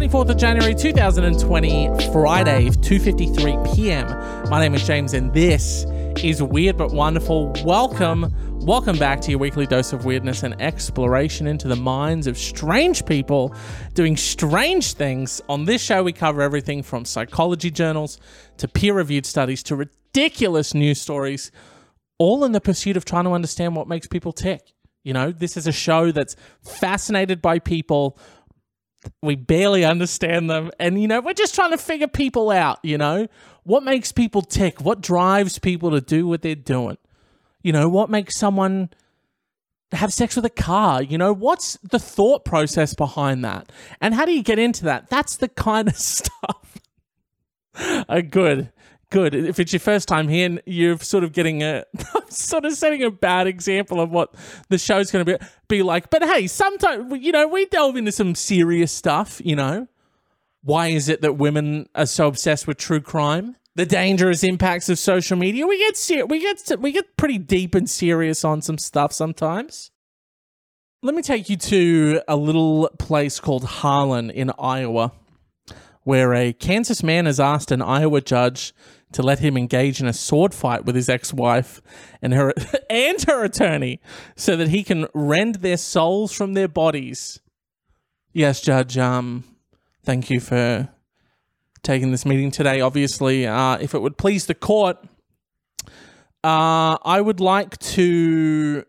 24th of January 2020, Friday, 2:53 p.m. My name is James and this is Weird but Wonderful. Welcome, welcome back to your weekly dose of weirdness and exploration into the minds of strange people doing strange things. On this show we cover everything from psychology journals to peer-reviewed studies to ridiculous news stories, all in the pursuit of trying to understand what makes people tick. You know, this is a show that's fascinated by people we barely understand them. And you know we're just trying to figure people out you know? What makes people tick? What drives people to do what they're doing? You know what makes someone have sex with a car? You know what's the thought process behind that? And how do you get into that? That's the kind of stuff. Uh, good good. If it's your first time here, you're sort of getting a sort of setting a bad example of what the show's going to be be like. But hey, sometimes you know we delve into some serious stuff. You know, why is it that women are so obsessed with true crime? The dangerous impacts of social media. We get ser- we get we get pretty deep and serious on some stuff sometimes. Let me take you to a little place called Harlan in Iowa, where a Kansas man has asked an Iowa judge to let him engage in a sword fight with his ex-wife and her and her attorney so that he can rend their souls from their bodies. Yes, Judge, um thank you for taking this meeting today. Obviously, uh, if it would please the court, uh, I would like to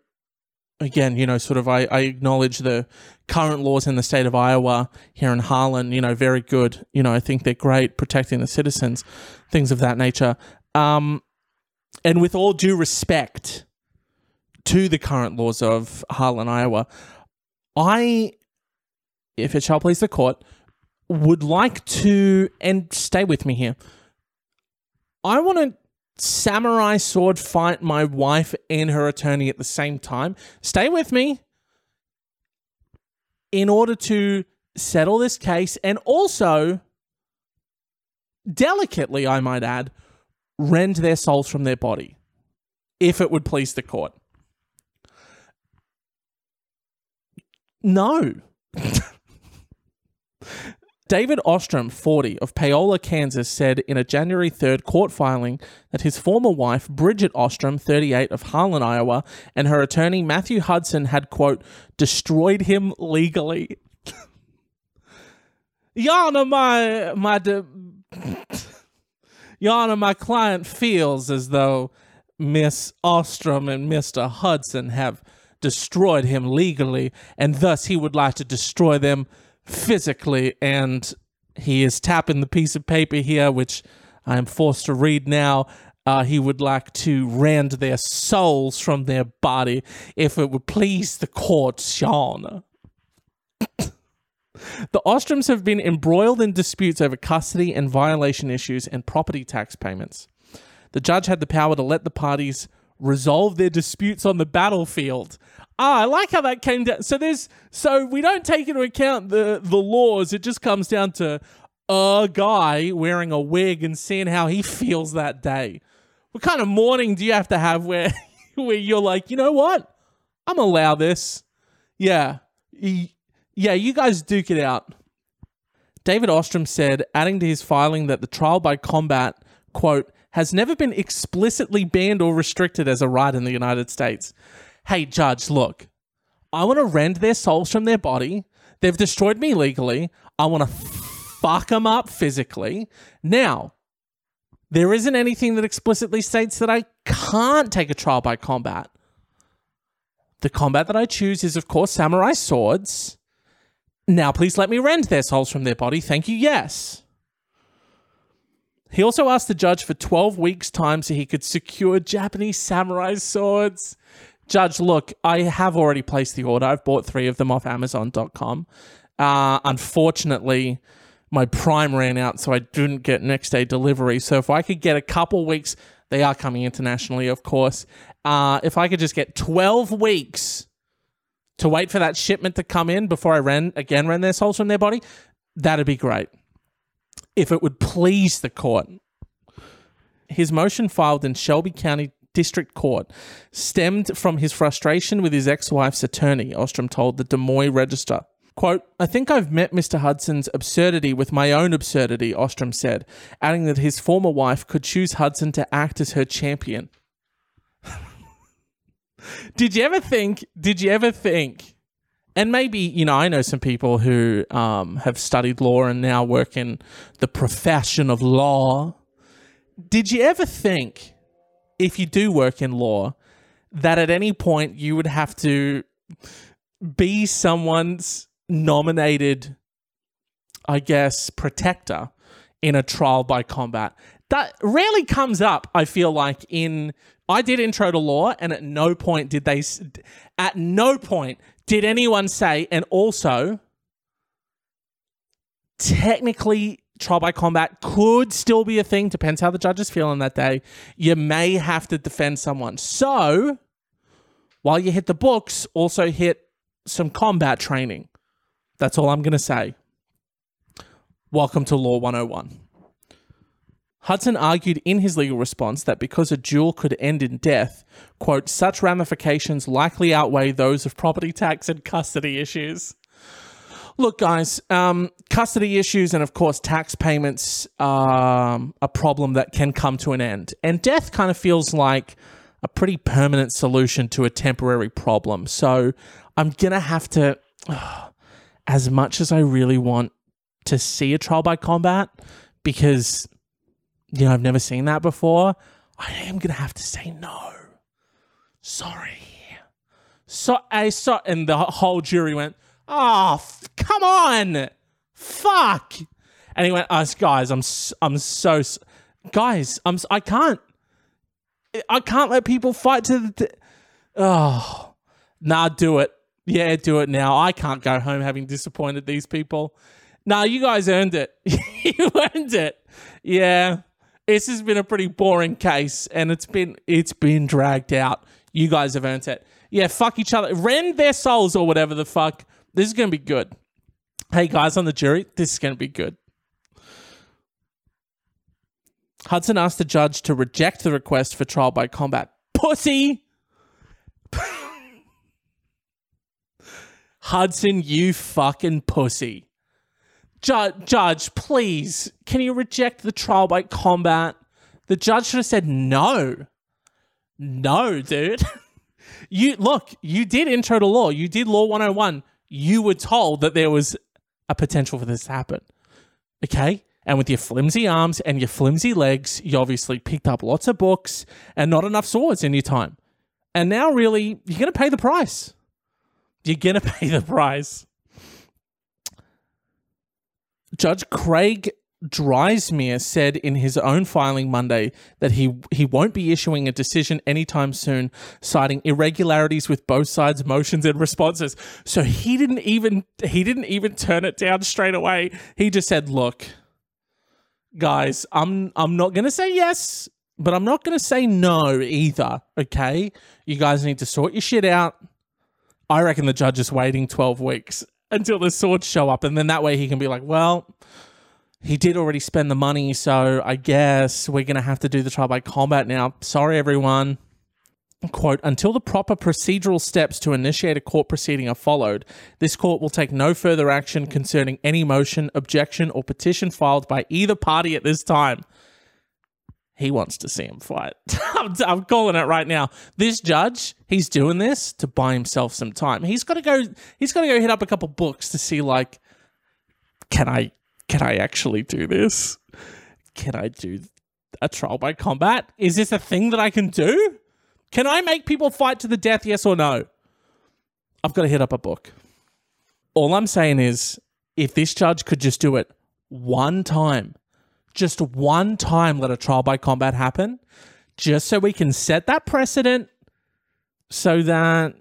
again, you know, sort of I, I acknowledge the current laws in the state of Iowa here in Harlan, you know, very good. You know, I think they're great protecting the citizens, things of that nature. Um, and with all due respect to the current laws of Harlan, Iowa, I, if it shall please the court, would like to, and stay with me here, I want to samurai sword fight my wife and her attorney at the same time. Stay with me. In order to settle this case and also, delicately, I might add, rend their souls from their body, if it would please the court. No. David Ostrom, 40, of Paola, Kansas, said in a January 3rd court filing that his former wife, Bridget Ostrom, 38, of Harlan, Iowa, and her attorney, Matthew Hudson, had, quote, destroyed him legally. Your Honor, my, my, de- Your Honor, my client feels as though Miss Ostrom and Mr. Hudson have destroyed him legally, and thus he would like to destroy them physically, and he is tapping the piece of paper here, which I am forced to read now. Uh, he would like to rend their souls from their body if it would please the court, Sean. the Ostroms have been embroiled in disputes over custody and violation issues and property tax payments. The judge had the power to let the parties resolve their disputes on the battlefield Ah, I like how that came down. So there's so we don't take into account the the laws. It just comes down to a guy wearing a wig and seeing how he feels that day. What kind of morning do you have to have where where you're like, you know what? I'm allow this. Yeah, yeah. You guys duke it out. David Ostrom said, adding to his filing that the trial by combat quote has never been explicitly banned or restricted as a right in the United States hey, judge, look, I want to rend their souls from their body. They've destroyed me legally. I want to fuck them up physically. Now, there isn't anything that explicitly states that I can't take a trial by combat. The combat that I choose is, of course, samurai swords. Now, please let me rend their souls from their body. Thank you, yes. He also asked the judge for 12 weeks' time so he could secure Japanese samurai swords. Judge, look, I have already placed the order. I've bought three of them off Amazon.com. Uh, unfortunately, my Prime ran out, so I didn't get next day delivery. So if I could get a couple weeks, they are coming internationally, of course. Uh, if I could just get 12 weeks to wait for that shipment to come in before I ran again ran their souls from their body, that'd be great. If it would please the court. His motion filed in Shelby County District Court stemmed from his frustration with his ex wife's attorney, Ostrom told the Des Moines Register. Quote, I think I've met Mr. Hudson's absurdity with my own absurdity, Ostrom said, adding that his former wife could choose Hudson to act as her champion. did you ever think, did you ever think, and maybe, you know, I know some people who um, have studied law and now work in the profession of law. Did you ever think, if you do work in law, that at any point you would have to be someone's nominated, I guess, protector in a trial by combat. That rarely comes up, I feel like, in. I did intro to law, and at no point did they. At no point did anyone say, and also, technically, trial by combat could still be a thing, depends how the judge is feeling that day. You may have to defend someone. So, while you hit the books, also hit some combat training. That's all I'm going to say. Welcome to Law 101. Hudson argued in his legal response that because a duel could end in death, quote, such ramifications likely outweigh those of property tax and custody issues. Look, guys, um, custody issues and, of course, tax payments are um, a problem that can come to an end. And death kind of feels like a pretty permanent solution to a temporary problem. So I'm going to have to. Uh, as much as I really want to see a trial by combat, because you know I've never seen that before, I am gonna have to say no. Sorry. So I saw, and the whole jury went, "Oh, f- come on, fuck!" And he went, "Us guys, I'm I'm so guys, I'm I can't I can't let people fight to the." oh, nah, do it. Yeah, do it now. I can't go home having disappointed these people. No, you guys earned it. you earned it. Yeah. This has been a pretty boring case and it's been it's been dragged out. You guys have earned it. Yeah, fuck each other. Rend their souls or whatever the fuck. This is gonna be good. Hey guys on the jury, this is gonna be good. Hudson asked the judge to reject the request for trial by combat. Pussy! Hudson, you fucking pussy. Ju- judge, please, can you reject the trial by combat? The judge should have said no. No, dude. you look, you did intro to law. You did law 101. You were told that there was a potential for this to happen. Okay? And with your flimsy arms and your flimsy legs, you obviously picked up lots of books and not enough swords in your time. And now, really, you're going to pay the price. You're going to pay the price. Judge Craig Drysmere said in his own filing Monday that he he won't be issuing a decision anytime soon, citing irregularities with both sides' motions and responses. So he didn't even he didn't even turn it down straight away. He just said, "Look, guys, I'm I'm not going to say yes, but I'm not going to say no either, okay? You guys need to sort your shit out. I reckon the judge is waiting 12 weeks until the swords show up. And then that way he can be like, well, he did already spend the money. So I guess we're going to have to do the trial by combat now. Sorry, everyone. Quote, until the proper procedural steps to initiate a court proceeding are followed, this court will take no further action concerning any motion, objection, or petition filed by either party at this time he wants to see him fight. I'm, I'm, calling it right now. This judge, he's doing this to buy himself some time. He's got to go. He's got to go hit up a couple books to see like, can I can I actually do this? Can I do a trial by combat? Is this a thing that I can do? Can I make people fight to the death? Yes or no? I've got to hit up a book. All I'm saying is, if this judge could just do it one time just one time let a trial by combat happen, just so we can set that precedent so that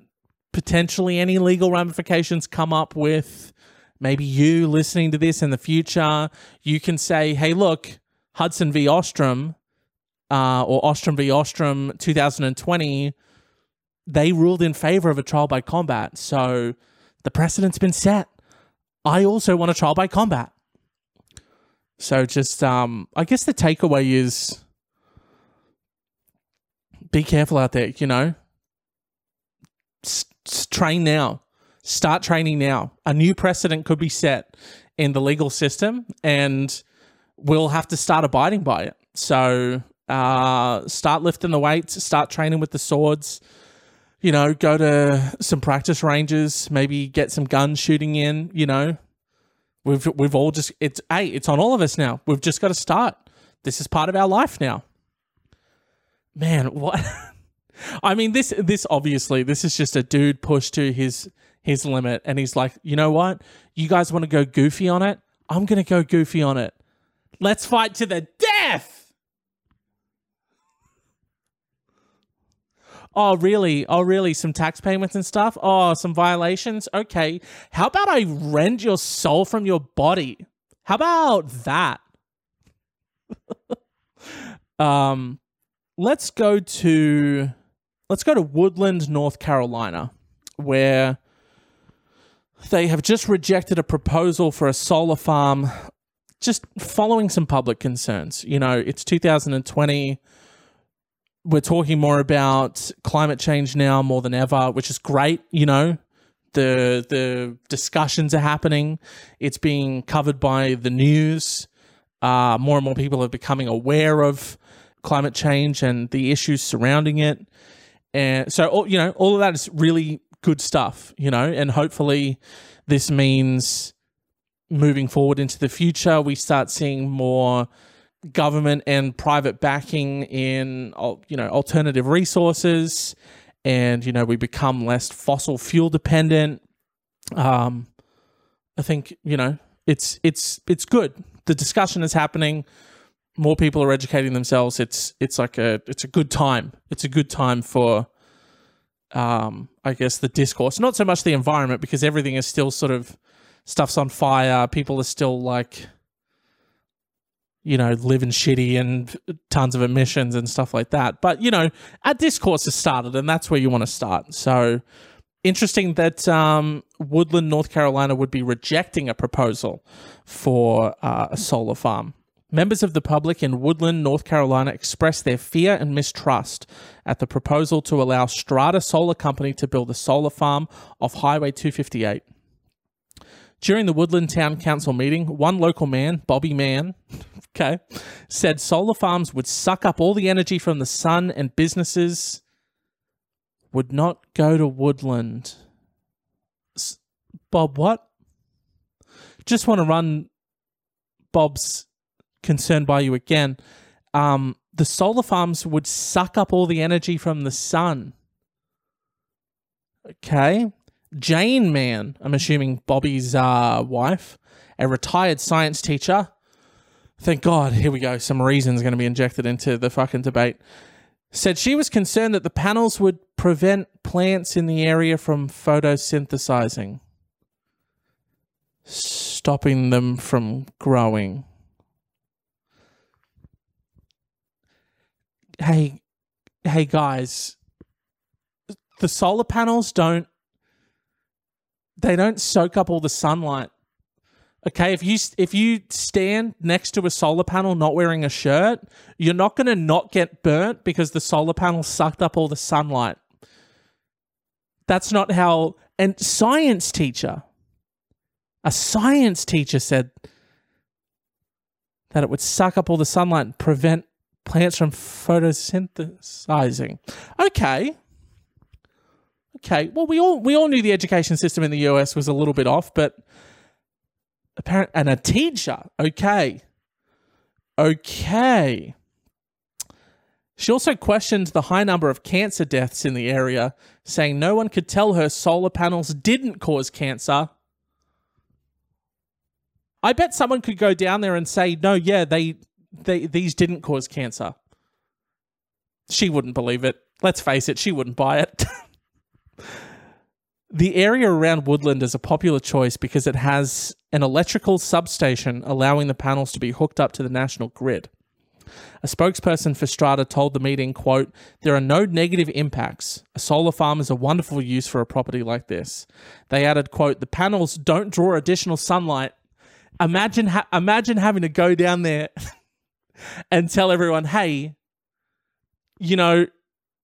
potentially any legal ramifications come up with maybe you listening to this in the future, you can say, hey, look, Hudson v. Ostrom uh, or Ostrom v. Ostrom 2020, they ruled in favor of a trial by combat. So the precedent's been set. I also want a trial by combat. So just um I guess the takeaway is be careful out there, you know. S- train now. Start training now. A new precedent could be set in the legal system, and we'll have to start abiding by it. So, uh, start lifting the weights, start training with the swords. You know, go to some practice ranges, maybe get some gun shooting in. You know, we've we've all just it's hey, it's on all of us now. We've just got to start. This is part of our life now. Man, what? I mean, this this obviously this is just a dude pushed to his his limit, and he's like, you know what? You guys want to go goofy on it? I'm gonna go goofy on it. Let's fight to the death. Oh, really? Oh, really? Some tax payments and stuff? Oh, some violations? Okay. How about I rend your soul from your body? How about that? um, let's go to let's go to Woodland, North Carolina, where they have just rejected a proposal for a solar farm just following some public concerns. You know, it's 2020. We're talking more about climate change now more than ever, which is great, you know. The the discussions are happening. It's being covered by the news. Uh, more and more people are becoming aware of climate change and the issues surrounding it. And so, you know, all of that is really good stuff, you know, and hopefully this means moving forward into the future, we start seeing more government and private backing in, you know, alternative resources and, you know, we become less fossil fuel dependent. Um, I think, you know, it's, it's, it's good. The discussion is happening more people are educating themselves. It's it's like a it's a good time. It's a good time for um I guess the discourse. Not so much the environment because everything is still sort of stuff's on fire. People are still like you know, living shitty and tons of emissions and stuff like that. But, you know, a discourse has started and that's where you want to start. So interesting that um, Woodland, North Carolina would be rejecting a proposal for uh, a solar farm. Members of the public in Woodland, North Carolina expressed their fear and mistrust at the proposal to allow Strata Solar Company to build a solar farm off Highway 258. During the Woodland Town Council meeting, one local man, Bobby Mann, okay, said solar farms would suck up all the energy from the sun and businesses would not go to Woodland. S- Bob, what? Just want to run Bob's concerned by you again. Um, the solar farms would suck up all the energy from the sun. Okay. Jane Mann, I'm assuming Bobby's uh, wife, a retired science teacher. Thank God, here we go. Some reasons going to be injected into the fucking debate. Said she was concerned that the panels would prevent plants in the area from photosynthesizing, stopping them from growing. Hey, hey guys, the solar panels don't they don't soak up all the sunlight. Okay, if you if you stand next to a solar panel not wearing a shirt, you're not going to not get burnt because the solar panel sucked up all the sunlight. That's not how and science teacher a science teacher said that it would suck up all the sunlight and prevent plants from photosynthesizing. Okay. Okay. Well, we all we all knew the education system in the US was a little bit off, but apparent and a teacher. Okay. Okay. She also questioned the high number of cancer deaths in the area, saying no one could tell her solar panels didn't cause cancer. I bet someone could go down there and say, no, yeah, they they, these didn't cause cancer. She wouldn't believe it. Let's face it, she wouldn't buy it. the area around Woodland is a popular choice because it has an electrical substation allowing the panels to be hooked up to the national grid. A spokesperson for Strata told the meeting, quote, There are no negative impacts. A solar farm is a wonderful use for a property like this. They added, quote, The panels don't draw additional sunlight. Imagine ha- imagine having to go down there and tell everyone, hey, you know,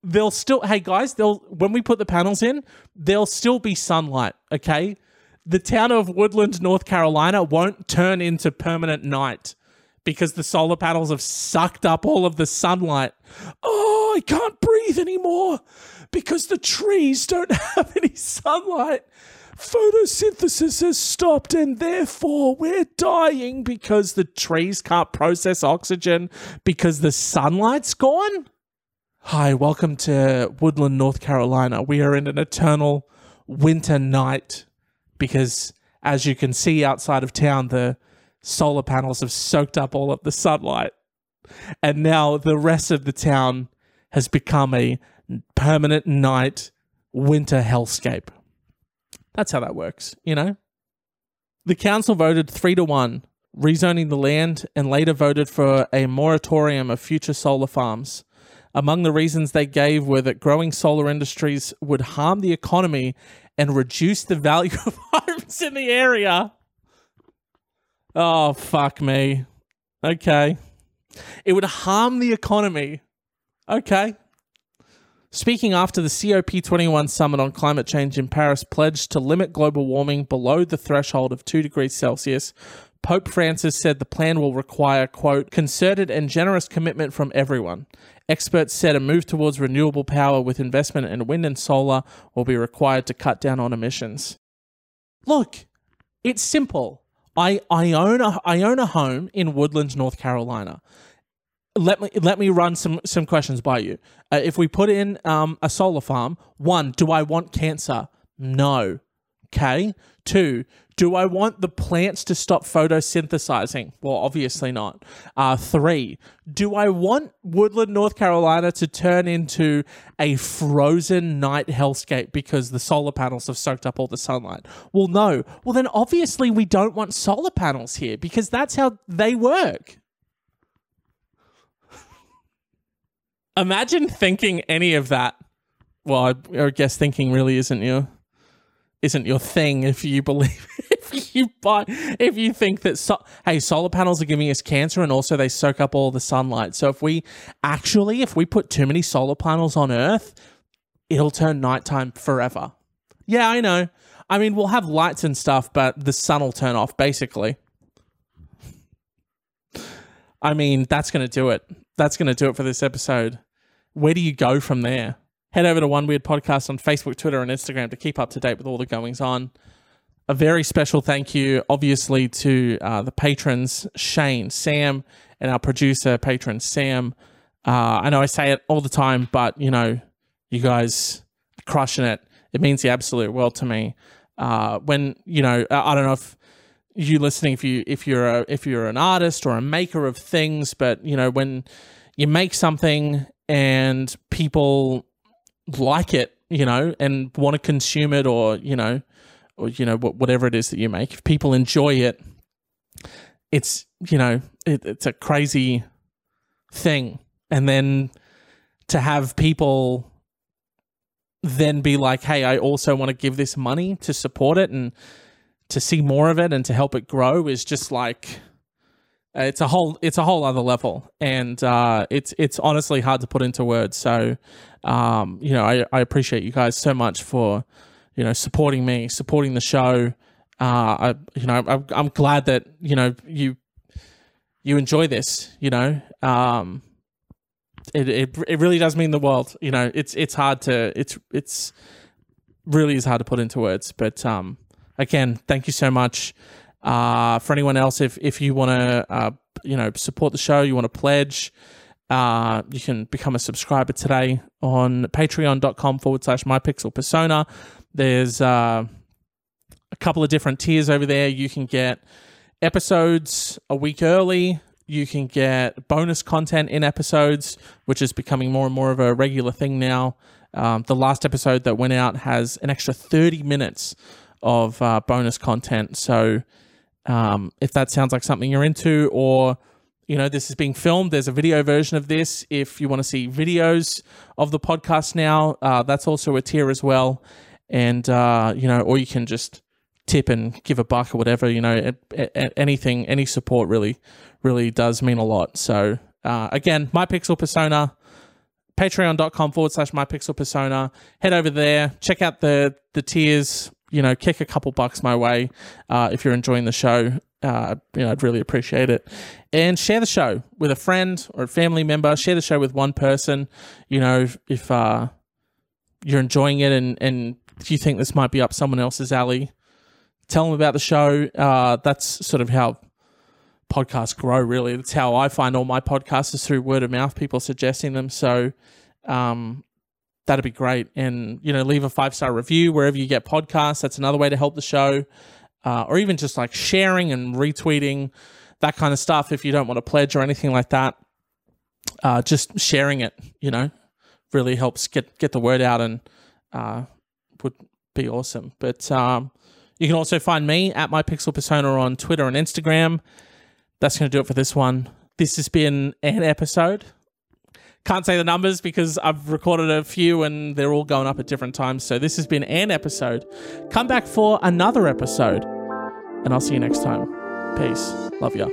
they'll still hey guys, they'll when we put the panels in, there'll still be sunlight, okay? The town of Woodland, North Carolina won't turn into permanent night because the solar panels have sucked up all of the sunlight. Oh, I can't breathe anymore because the trees don't have any sunlight. Photosynthesis has stopped, and therefore we're dying because the trees can't process oxygen because the sunlight's gone. Hi, welcome to Woodland, North Carolina. We are in an eternal winter night because, as you can see outside of town, the solar panels have soaked up all of the sunlight. And now the rest of the town has become a permanent night winter hellscape. That's how that works, you know? The council voted three to one, rezoning the land, and later voted for a moratorium of future solar farms. Among the reasons they gave were that growing solar industries would harm the economy and reduce the value of homes in the area. Oh, fuck me. Okay. It would harm the economy. Okay. Speaking after the COP21 summit on climate change in Paris pledged to limit global warming below the threshold of 2 degrees Celsius, Pope Francis said the plan will require, quote, concerted and generous commitment from everyone. Experts said a move towards renewable power with investment in wind and solar will be required to cut down on emissions. Look, it's simple. I, I own a I own a home in Woodlands, North Carolina let me let me run some some questions by you. Uh, if we put in um, a solar farm, one, do I want cancer? No. Okay. Two, do I want the plants to stop photosynthesizing? Well, obviously not. Uh, three, do I want Woodland, North Carolina to turn into a frozen night hellscape because the solar panels have soaked up all the sunlight? Well, no. Well, then obviously we don't want solar panels here because that's how they work. Imagine thinking any of that. Well, I, I guess thinking really isn't your isn't your thing if you believe if you buy if you think that so, hey solar panels are giving us cancer and also they soak up all the sunlight. So if we actually if we put too many solar panels on earth it'll turn nighttime forever. Yeah i know. I mean we'll have lights and stuff but the sun will turn off basically. I mean that's going to do it. That's going to do it for this episode where do you go from there? Head over to One Weird Podcast on Facebook, Twitter, and Instagram to keep up to date with all the goings on. A very special thank you, obviously, to uh, the patrons Shane, Sam, and our producer patron Sam. Uh, I know I say it all the time, but you know, you guys are crushing it. It means the absolute world to me. Uh, when you know, I don't know if you listening, if you if you're a, if you're an artist or a maker of things, but you know when you make something and people like it, you know, and want to consume it or, you know, or, you know, whatever it is that you make, if people enjoy it, it's, you know, it, it's a crazy thing. And then to have people then be like, hey, I also want to give this money to support it and to see more of it and to help it grow is just like, uh, it's a whole it's a whole other level, and uh, it's it's honestly hard to put into words. So, um, you know, I, I appreciate you guys so much for you know supporting me, supporting the show. Uh, I you know I'm, I'm glad that you know you you enjoy this. You know, um, it, it it really does mean the world. You know, it's it's hard to it's it's really is hard to put into words. But um, again, thank you so much. Uh, for anyone else, if if you want to, uh, you know, support the show, you want to pledge, uh, you can become a subscriber today on patreon.com forward slash mypixel persona. There's uh, a couple of different tiers over there. You can get episodes a week early. You can get bonus content in episodes, which is becoming more and more of a regular thing now. Um, the last episode that went out has an extra 30 minutes of uh, bonus content. So um, if that sounds like something you're into, or you know, this is being filmed. There's a video version of this. If you want to see videos of the podcast now, uh, that's also a tier as well. And uh, you know, or you can just tip and give a buck or whatever. You know, anything, any support really, really does mean a lot. So uh, again, my Pixel Persona patreon.com forward slash my pixel persona. Head over there, check out the the tiers. You know, kick a couple bucks my way uh, if you're enjoying the show. Uh, you know, I'd really appreciate it. And share the show with a friend or a family member. Share the show with one person. You know, if, uh, you're enjoying it and and you think this might be up someone else's alley, tell them about the show. Uh, that's sort of how podcasts grow. Really, that's how I find all my podcasts is through word of mouth, people suggesting them. So, um, that'd be great. And you know, leave a five star review wherever you get podcasts. That's another way to help the show, uh, or even just like sharing and retweeting that kind of stuff. If you don't want to pledge or anything like that, uh, just sharing it. You know, really helps get get the word out and uh, would be awesome. But um, you can also find me at my pixel persona on Twitter and Instagram. That's going to do it for this one. This has been an episode. Can't say the numbers because I've recorded a few and they're all going up at different times. So this has been an episode. Come back for another episode, and I'll see you next time. Peace. Love ya.